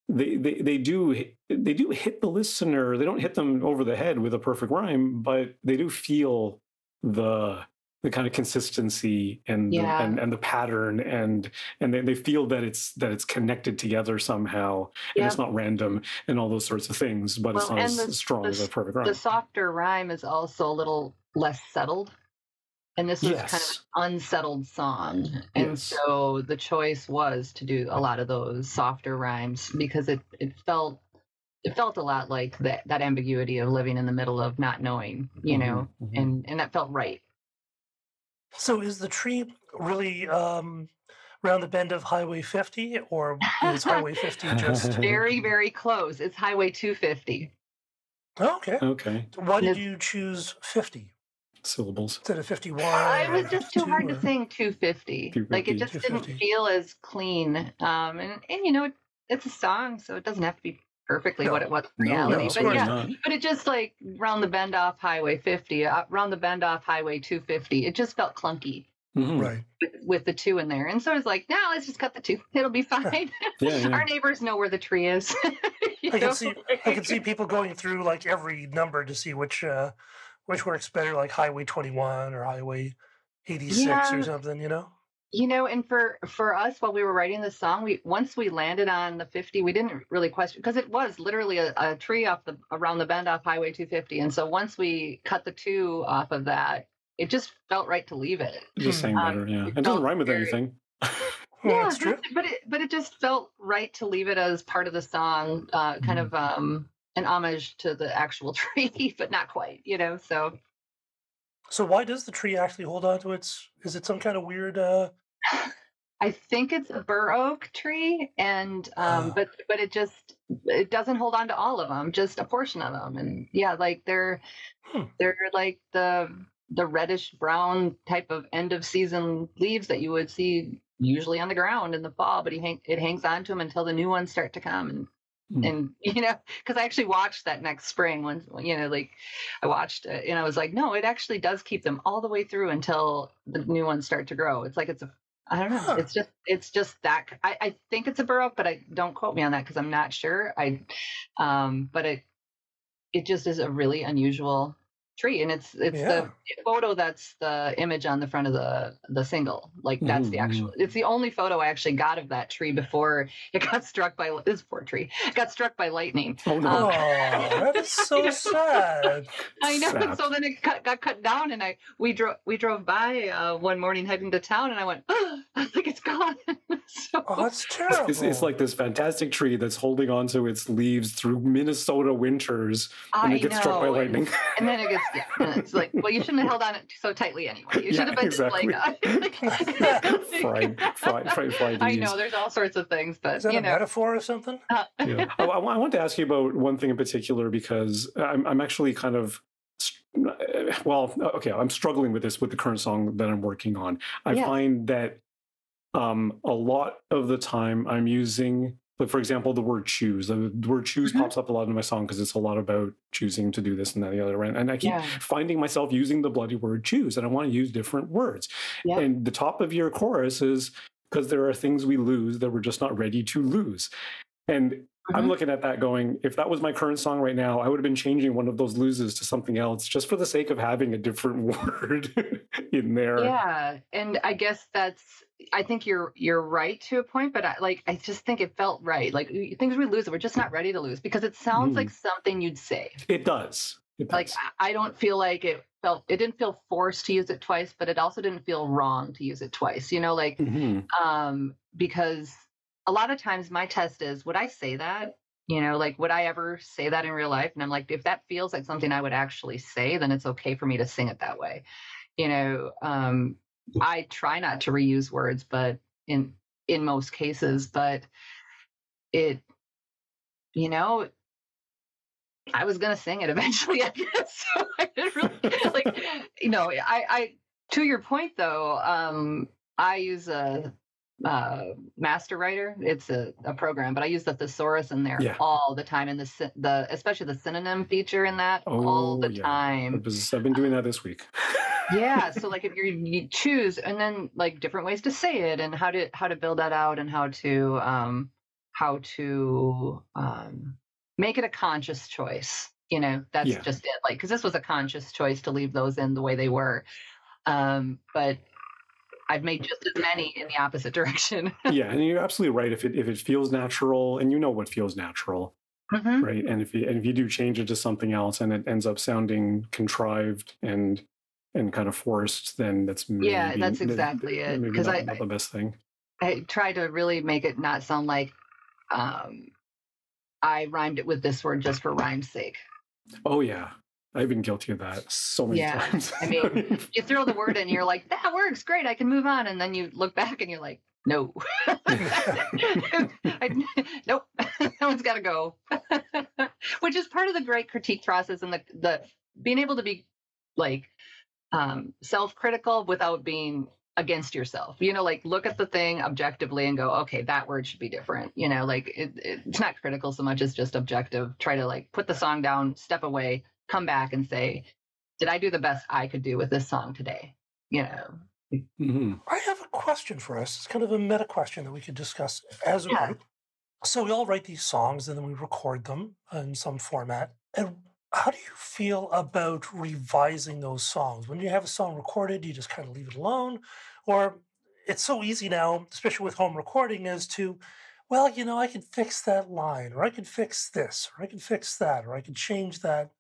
they, they they do they do hit the listener. They don't hit them over the head with a perfect rhyme, but they do feel the the kind of consistency and yeah. the, and, and the pattern and and they, they feel that it's that it's connected together somehow and it's not random and all those sorts of things but well, it's not as the, strong the, as a perfect rhyme the softer rhyme is also a little less settled and this was yes. kind of an unsettled song and yes. so the choice was to do a lot of those softer rhymes because it it felt it felt a lot like that that ambiguity of living in the middle of not knowing you mm-hmm, know mm-hmm. and and that felt right so is the tree really um around the bend of highway 50 or is highway 50 just very very close. It's highway 250 okay. Okay. Why did you choose 50 syllables. Instead of 51 uh, it was just too hard to sing 250 like it just didn't feel as clean um and and you know it, it's a song so it doesn't have to be perfectly no. what it was in reality no, but yeah not. but it just like round the bend off highway 50 uh, round the bend off highway 250 it just felt clunky mm-hmm. right with, with, the two in there and so I was like no let's just cut the two it'll be fine yeah, yeah. our neighbors know where the tree is I can see I can see people going through like every number to see which uh which works better, like Highway 21 or Highway 86 yeah. or something, you know? You know, and for for us while we were writing the song, we once we landed on the 50, we didn't really question because it was literally a, a, tree off the around the bend off Highway 250. And so once we cut the two off of that, it just felt right to leave it. Just saying um, better, yeah. It, it doesn't rhyme with very, anything. yeah, but it but it just felt right to leave it as part of the song, uh, kind mm. of um an homage to the actual tree, but not quite, you know. So, so why does the tree actually hold on to its? Is it some kind of weird? uh I think it's a bur oak tree, and um, but but it just it doesn't hold on to all of them, just a portion of them, and yeah, like they're hmm. they're like the the reddish brown type of end of season leaves that you would see usually on the ground in the fall, but he hang, it hangs on to them until the new ones start to come, and Mm. And you know, because I actually watched that next spring when you know, like I watched it and I was like, no, it actually does keep them all the way through until the new ones start to grow. It's like it's a I don't know. Huh. It's just it's just that I, I think it's a bur oak, but I don't quote me on that because I'm not sure. I um but it it just is a really unusual tree and it's it's yeah. the photo that's the image on the front of the the single like that's mm-hmm. the actual it's the only photo i actually got of that tree before it got struck by this poor tree got struck by lightning oh no um, oh, that is so sad i know sad. so then it cut, got cut down and i we drove we drove by uh, one morning heading to town and i went oh, i think it's gone so, oh that's terrible it's, it's, like this fantastic tree that's holding on to its leaves through minnesota winters and I it gets know. struck by lightning and then it gets yeah, it's like, well, you shouldn't have held on it so tightly anyway. You should yeah, have been exactly. like, uh, fried, fried, fried, fried I know there's all sorts of things, but is that you a know. metaphor or something? Uh, yeah. I, I, want to ask you about one thing in particular because I'm, I'm actually kind of well, okay, I'm struggling with this with the current song that I'm working on. I yeah. find that um, a lot of the time I'm using like for example the word choose the word choose mm-hmm. pops up a lot in my song because it's a lot about choosing to do this and that and the other right and i keep yeah. finding myself using the bloody word choose and i want to use different words yeah. and the top of your chorus is because there are things we lose that we're just not ready to lose and mm-hmm. i'm looking at that going if that was my current song right now i would have been changing one of those loses to something else just for the sake of having a different word in there yeah and i guess that's I think you're you're right to a point, but I, like I just think it felt right. Like things we lose, we're just not ready to lose because it sounds mm. like something you'd say. It does. It does. Like I don't feel like it felt. It didn't feel forced to use it twice, but it also didn't feel wrong to use it twice. You know, like mm-hmm. um, because a lot of times my test is would I say that? You know, like would I ever say that in real life? And I'm like, if that feels like something I would actually say, then it's okay for me to sing it that way. You know, um, I try not to reuse words, but in in most cases, but it, you know, I was gonna sing it eventually. I guess so. I didn't really like, you know, I, I. To your point, though, um, I use a uh, MasterWriter. It's a, a program, but I use the thesaurus in there yeah. all the time, and the the especially the synonym feature in that oh, all the yeah. time. I've been doing that this week. yeah. So like if you you choose and then like different ways to say it and how to how to build that out and how to um how to um make it a conscious choice. You know, that's yeah. just it. Like because this was a conscious choice to leave those in the way they were. Um, but I've made just as many in the opposite direction. yeah, and you're absolutely right. If it if it feels natural, and you know what feels natural, mm-hmm. right? And if you and if you do change it to something else, and it ends up sounding contrived and and kind of forced, then that's maybe, yeah, that's exactly it. Because I not the best thing. I try to really make it not sound like um, I rhymed it with this word just for rhyme's sake. Oh yeah, I've been guilty of that so many yeah. times. I mean, you throw the word in, you're like, that works, great, I can move on. And then you look back and you're like, no. I, nope, that one's got to go. Which is part of the great critique process and the, the being able to be like um, self critical without being against yourself you know like look at the thing objectively and go okay that word should be different you know like it, it's not critical so much as just objective try to like put the song down step away come back and say, did I do the best I could do with this song today? You know. Mm-hmm. I have a question for us. It's kind of a meta question that we could discuss as a yeah. group. So we all write these songs and then we record them in some format. And how do you feel about revising those songs? When you have a song recorded, you just kind of leave it alone? Or it's so easy now, especially with home recording, is to, well, you know, I could fix that line, or I could fix this, or I could fix that, or I could change that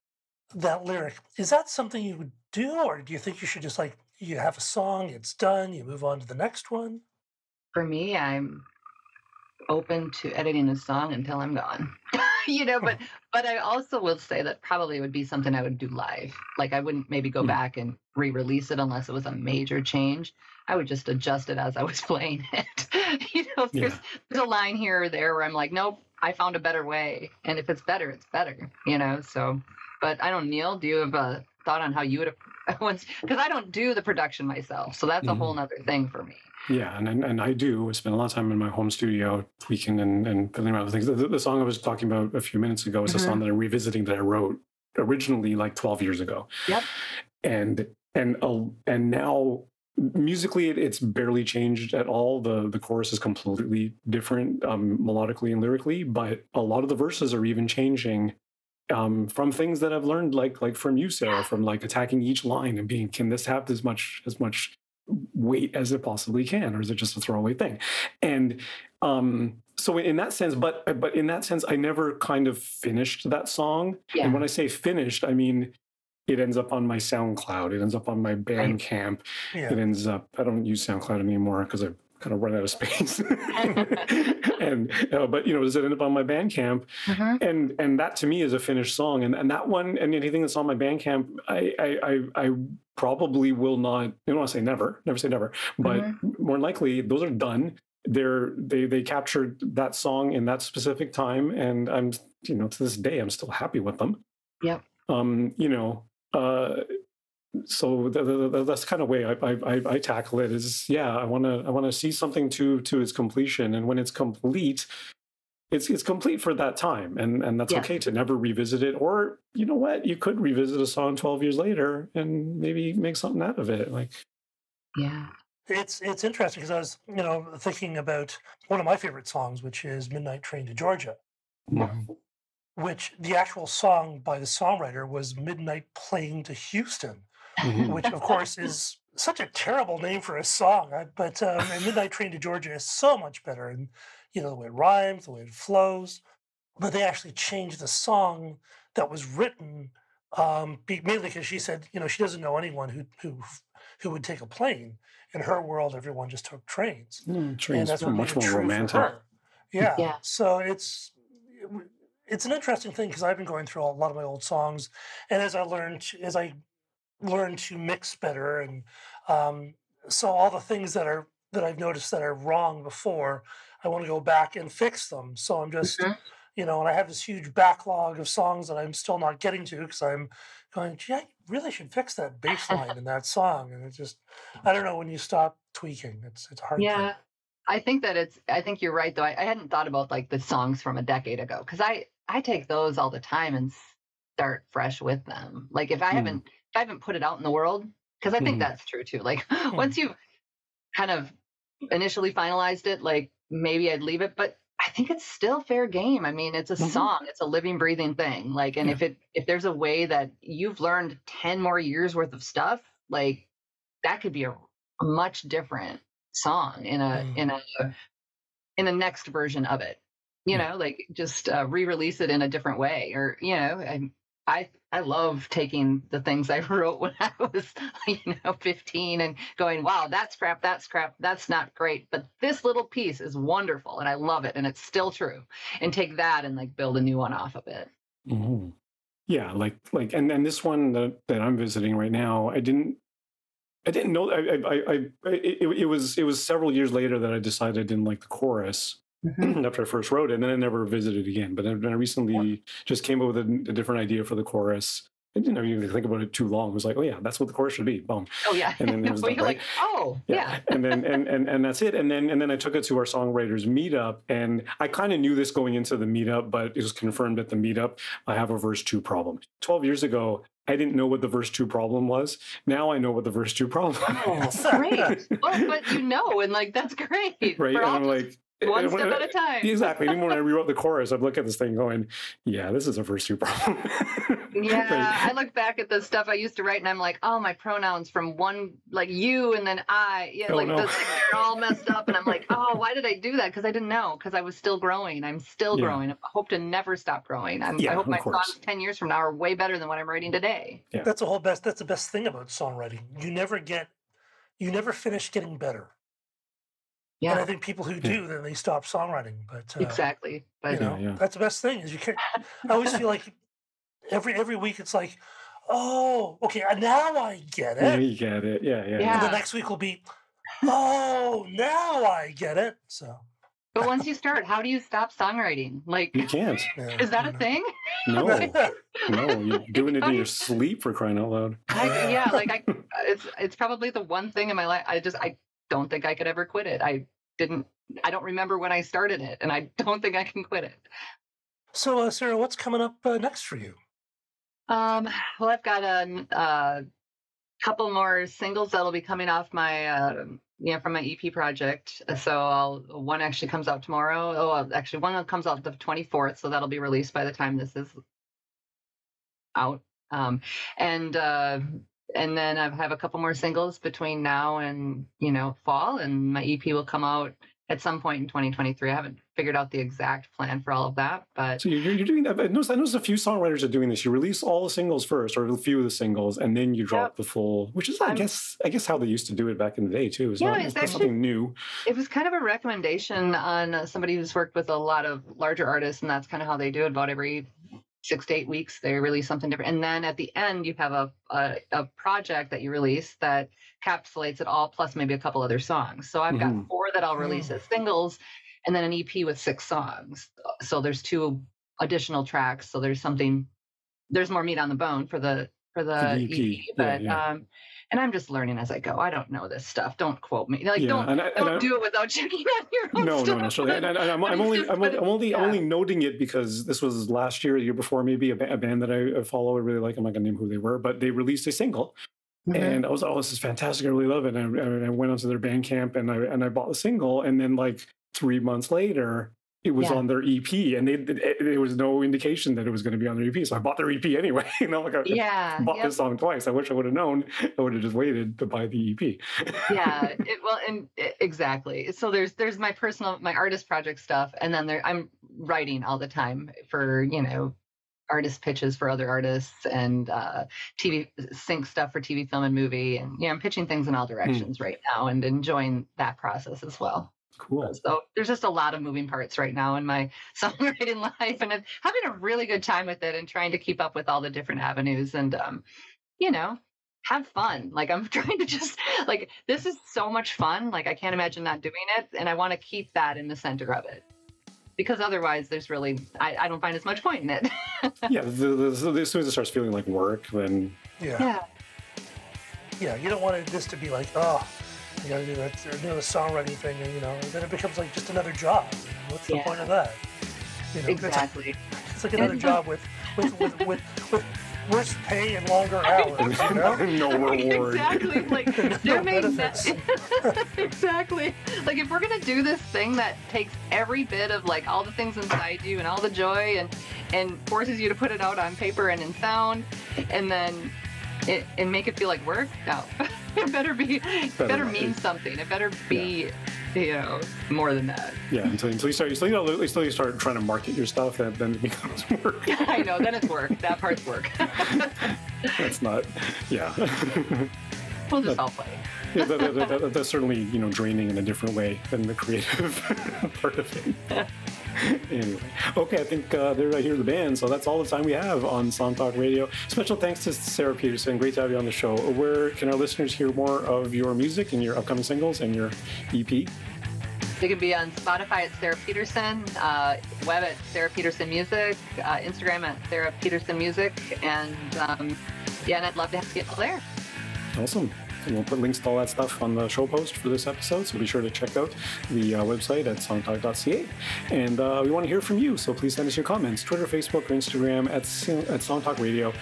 that lyric. Is that something you would do, or do you think you should just like you have a song, it's done, you move on to the next one? For me, I'm open to editing a song until I'm gone. you know, but but I also will say that probably would be something I would do live. Like I wouldn't maybe go mm. back and re-release it unless it was a major change. I would just adjust it as I was playing it. you know, if there's, there's a line here or there where I'm like, nope, I found a better way. And if it's better, it's better. You know, so but I don't, Neil, do you have a thought on how you would have once? Because I don't do the production myself, so that's mm-hmm. a whole other thing for me. Yeah, and, and and I do I spend a lot of time in my home studio tweaking and, and fiddling around with things. The, the, song I was talking about a few minutes ago is mm-hmm. a song that I'm revisiting that I wrote originally like 12 years ago. Yep. And and uh, and now musically it, it's barely changed at all the the chorus is completely different um, melodically and lyrically but a lot of the verses are even changing um, from things that I've learned, like like from you, Sarah, from like attacking each line and being, can this have as much as much weight as it possibly can, or is it just a throwaway thing? And um, so in that sense, but but in that sense, I never kind of finished that song. Yeah. And when I say finished, I mean it ends up on my SoundCloud. It ends up on my Bandcamp. Yeah. It ends up. I don't use SoundCloud anymore because I've kind of run out of space. and uh, but you know, does it end up on my Bandcamp? Uh-huh. And and that to me is a finished song. And and that one and anything that's on my Bandcamp, I I I, I probably will not. I don't want to say never, never say never, but uh-huh. more likely those are done. They're they they captured that song in that specific time, and I'm you know to this day I'm still happy with them. Yeah. Um, you know, uh, so the, the, the, that's kind of way I, I, I tackle it is yeah I want to I want to see something to to its completion. And when it's complete it's it's complete for that time. And and that's yeah. okay to never revisit it. Or you know what? You could revisit a song 12 years later and maybe make something out of it like yeah. It's it's interesting because I was you know thinking about one of my favorite songs which is Midnight Train to Georgia. Mm-hmm. Which the actual song by the songwriter was Midnight Plane to Houston mm-hmm. which of course is such a terrible name for a song. But um, Midnight Train to Georgia is so much better, and you know the way it rhymes, the way it flows. But they actually changed the song that was written um, mainly because she said, you know, she doesn't know anyone who who who would take a plane. In her world, everyone just took trains. Mm, trains and that's much more romantic. Yeah. yeah. So it's it's an interesting thing because I've been going through a lot of my old songs, and as I learned, as I learned to mix better and um, so all the things that are that i've noticed that are wrong before i want to go back and fix them. So i'm just mm-hmm. you know and i have this huge backlog of songs that i'm still not getting to because i'm going gee i really should fix that bass line in that song. And it just i don't know when you stop tweaking it's it's hard yeah. To... i think that it's i think you're right though. I, I hadn't thought about like the songs from a decade ago because i i take those all the time and start fresh with them like if i mm. haven't if I haven't put it out in the world because I think mm-hmm. that's true too. Like hmm. once you've kind of initially finalized it, like maybe I'd leave it, but I think it's still fair game. I mean, it's a mm-hmm. song, it's a living, breathing thing. Like, and yeah. if it if there's a way that you've learned 10 more years worth of stuff, like that could be a, a much different song in a mm. in a in the next version of it. You know, like just uh, re-release it in a different way, or you know, I, I I love taking the things I wrote when I was, you know, 15 and going, wow, that's crap, that's crap, that's not great. But this little piece is wonderful and I love it and it's still true. And take that and like build a new one off of it. Mm-hmm. Yeah, like like and and this one that, that I'm visiting right now, I didn't I didn't know I I, I, I it, it was it was several years later that I decided I didn't like the chorus. Mm-hmm. after I first wrote it, and then I never visited again. But I, I recently yeah. just came up with a, a, different idea for the chorus. I didn't even think about it too long. It was like, oh yeah, that's what the chorus should be. Boom. Oh yeah. And then it was done, right? like, oh yeah. yeah. and then and, and and that's it. And then and then I took it to our songwriters meetup, and I kind of knew this going into the meetup, but it was confirmed at the meetup. I have a verse two problem. Twelve years ago, I didn't know what the verse two problem was. Now I know what the verse two problem oh, is. great. well, but you know, and like that's great. Right. And I'm like, one step at a time. Exactly. Even when I rewrote the chorus, I'd look at this thing going, yeah, this is a verse two problem. yeah. I look back at the stuff I used to write and I'm like, oh, my pronouns from one, like you and then I, yeah, oh, like no. they're all messed up. And I'm like, oh, why did I do that? Because I didn't know, because I was still growing. I'm still yeah. growing. I hope to never stop growing. Yeah, i hope my course. songs 10 years from now are way better than what I'm writing today. Yeah. That's the whole best, that's the best thing about songwriting. You never get, you never finish getting better. Yeah. And I think people who do, then they stop songwriting. But uh, exactly. But you know, yeah, yeah. that's the best thing is you can't. I always feel like every every week it's like, oh, okay, now I get it. Yeah, you get it. Yeah, yeah. yeah. And the next week will be, oh, now I get it. So. But once you start, how do you stop songwriting? Like you can't. Is that a thing? No, no, you're doing it in your sleep for crying out loud. I, yeah, like I, it's it's probably the one thing in my life. I just I don't think I could ever quit it. I didn't, I don't remember when I started it, and I don't think I can quit it. So, uh, Sarah, what's coming up uh, next for you? Um, well, I've got a, a, couple more singles that'll be coming off my, uh, you know, from my EP project. So, I'll, one actually comes out tomorrow. Oh, actually, one comes out the 24th, so that'll be released by the time this is out. Um, and uh, and then I have a couple more singles between now and you know fall, and my EP will come out at some point in 2023. I haven't figured out the exact plan for all of that, but so you're, you're doing that. I noticed, I noticed a few songwriters are doing this. You release all the singles first, or a few of the singles, and then you drop yep. the full. Which is, I guess, I guess how they used to do it back in the day too. It's yeah, not, it's, actually, something new. It was kind of a recommendation on somebody who's worked with a lot of larger artists, and that's kind of how they do it. About every six to eight weeks they release something different. And then at the end you have a, a, a project that you release that capsulates it all plus maybe a couple other songs. So i've mm-hmm. got four that i'll release as singles and then an ep with six songs. So there's two additional tracks so there's something there's more meat on the bone for the for the, the ep, but yeah, yeah. um and I'm just learning as I go. I don't know this stuff. Don't quote me. Like, yeah, don't, and I, and don't I, do it without checking on your own No, stuff. no, no. And, I, am only, I'm, I'm only, yeah. I'm only noting it because this was last year, the year before, maybe a, a band that I follow. I really like. I'm not gonna name who they were, but they released a single. Mm-hmm. And I was, oh, this is fantastic. I really love it. And I, I went onto their Bandcamp and I and I bought the single. And then like three months later, it was yeah. on their EP, and they, it, there was no indication that it was going to be on their EP. So I bought their EP anyway. you know, like I yeah, bought yep. this song twice. I wish I would have known. I would have just waited to buy the EP. yeah, it, well, and exactly. So there's there's my personal my artist project stuff, and then there I'm writing all the time for you know artist pitches for other artists and uh, TV sync stuff for TV, film, and movie, and yeah, I'm pitching things in all hmm. directions mm. right now and enjoying that process as well. Cool. So there's just a lot of moving parts right now in my songwriting life, and I'm having a really good time with it, and trying to keep up with all the different avenues, and um, you know, have fun. Like I'm trying to just like this is so much fun. Like I can't imagine not doing it, and I want to keep that in the center of it because otherwise there's really I, I don't find as much point in it. yeah, the, the, the, as soon as it starts feeling like work, then yeah, yeah, yeah. You don't want it, this to be like oh you got to do that, do the songwriting thing, and you know, then it becomes like just another job. What's the yeah. point of that? You know, exactly. It's like, it's like another job with with with, with, with worse pay and longer hours. You know? no reward. Exactly. Like there may exactly. Like if we're gonna do this thing that takes every bit of like all the things inside you and all the joy and and forces you to put it out on paper and in sound, and then it, and make it feel like work. No, it better be better, better mean something. It better be. Yeah you know, more than that. Yeah, until, until you start, until you, know, until you start trying to market your stuff, that then it becomes work. I know, then it's work. That part's work. That's not, yeah. we'll just all play. yeah, that, that, that, that's certainly you know draining in a different way than the creative part of it. anyway, okay, I think uh, they're right here, the band. So that's all the time we have on Song Talk Radio. Special thanks to Sarah Peterson. Great to have you on the show. Where can our listeners hear more of your music and your upcoming singles and your EP? They can be on Spotify at Sarah Peterson, uh, web at Sarah Peterson Music, uh, Instagram at Sarah Peterson Music, and um, yeah, and I'd love to have you get there. Awesome. We'll put links to all that stuff on the show post for this episode. So be sure to check out the uh, website at songtalk.ca. And uh, we want to hear from you. So please send us your comments Twitter, Facebook, or Instagram at, at Songtalk Radio,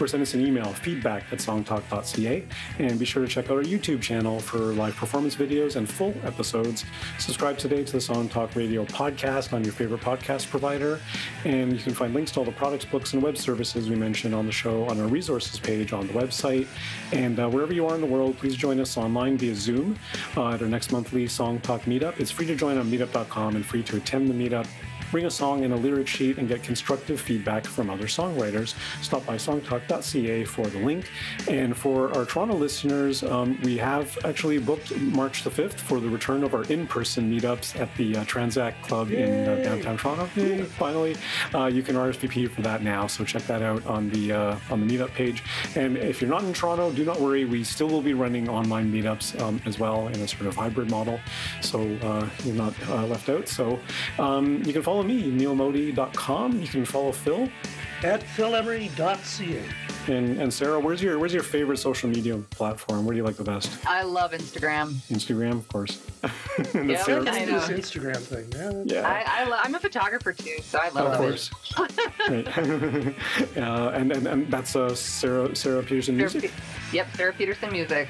or send us an email feedback at songtalk.ca. And be sure to check out our YouTube channel for live performance videos and full episodes. Subscribe today to the Song Talk Radio podcast on your favorite podcast provider. And you can find links to all the products, books, and web services we mentioned on the show on our resources page on the website. And uh, wherever you are in the world, please join us online via Zoom uh, at our next monthly Song Talk meetup. It's free to join on meetup.com and free to attend the meetup bring a song and a lyric sheet and get constructive feedback from other songwriters. Stop by songtalk.ca for the link. And for our Toronto listeners, um, we have actually booked March the 5th for the return of our in person meetups at the uh, Tranzac Club Yay. in uh, downtown Toronto. Yay, finally. Uh, you can RSVP for that now, so check that out on the, uh, on the meetup page. And if you're not in Toronto, do not worry, we still will be running online meetups um, as well in a sort of hybrid model. So uh, you're not uh, left out. So um, you can follow follow me, neilmodi.com. You can follow Phil at philemery.ca. And, and Sarah, where's your where's your favorite social media platform? Where do you like the best? I love Instagram. Instagram, of course. yeah, Sarah, I know. This Instagram thing. Yeah, yeah. I, am a photographer too, so I love of course. uh, and, and and that's uh, Sarah Sarah Peterson Music. yep, Sarah Peterson Music.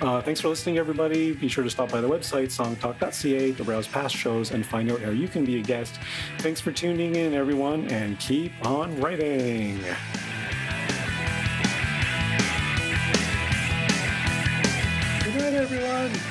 Uh, thanks for listening, everybody. Be sure to stop by the website, songtalk.ca, to browse past shows and find out how you can be a guest. Thanks for tuning in, everyone, and keep on writing. Good night, everyone.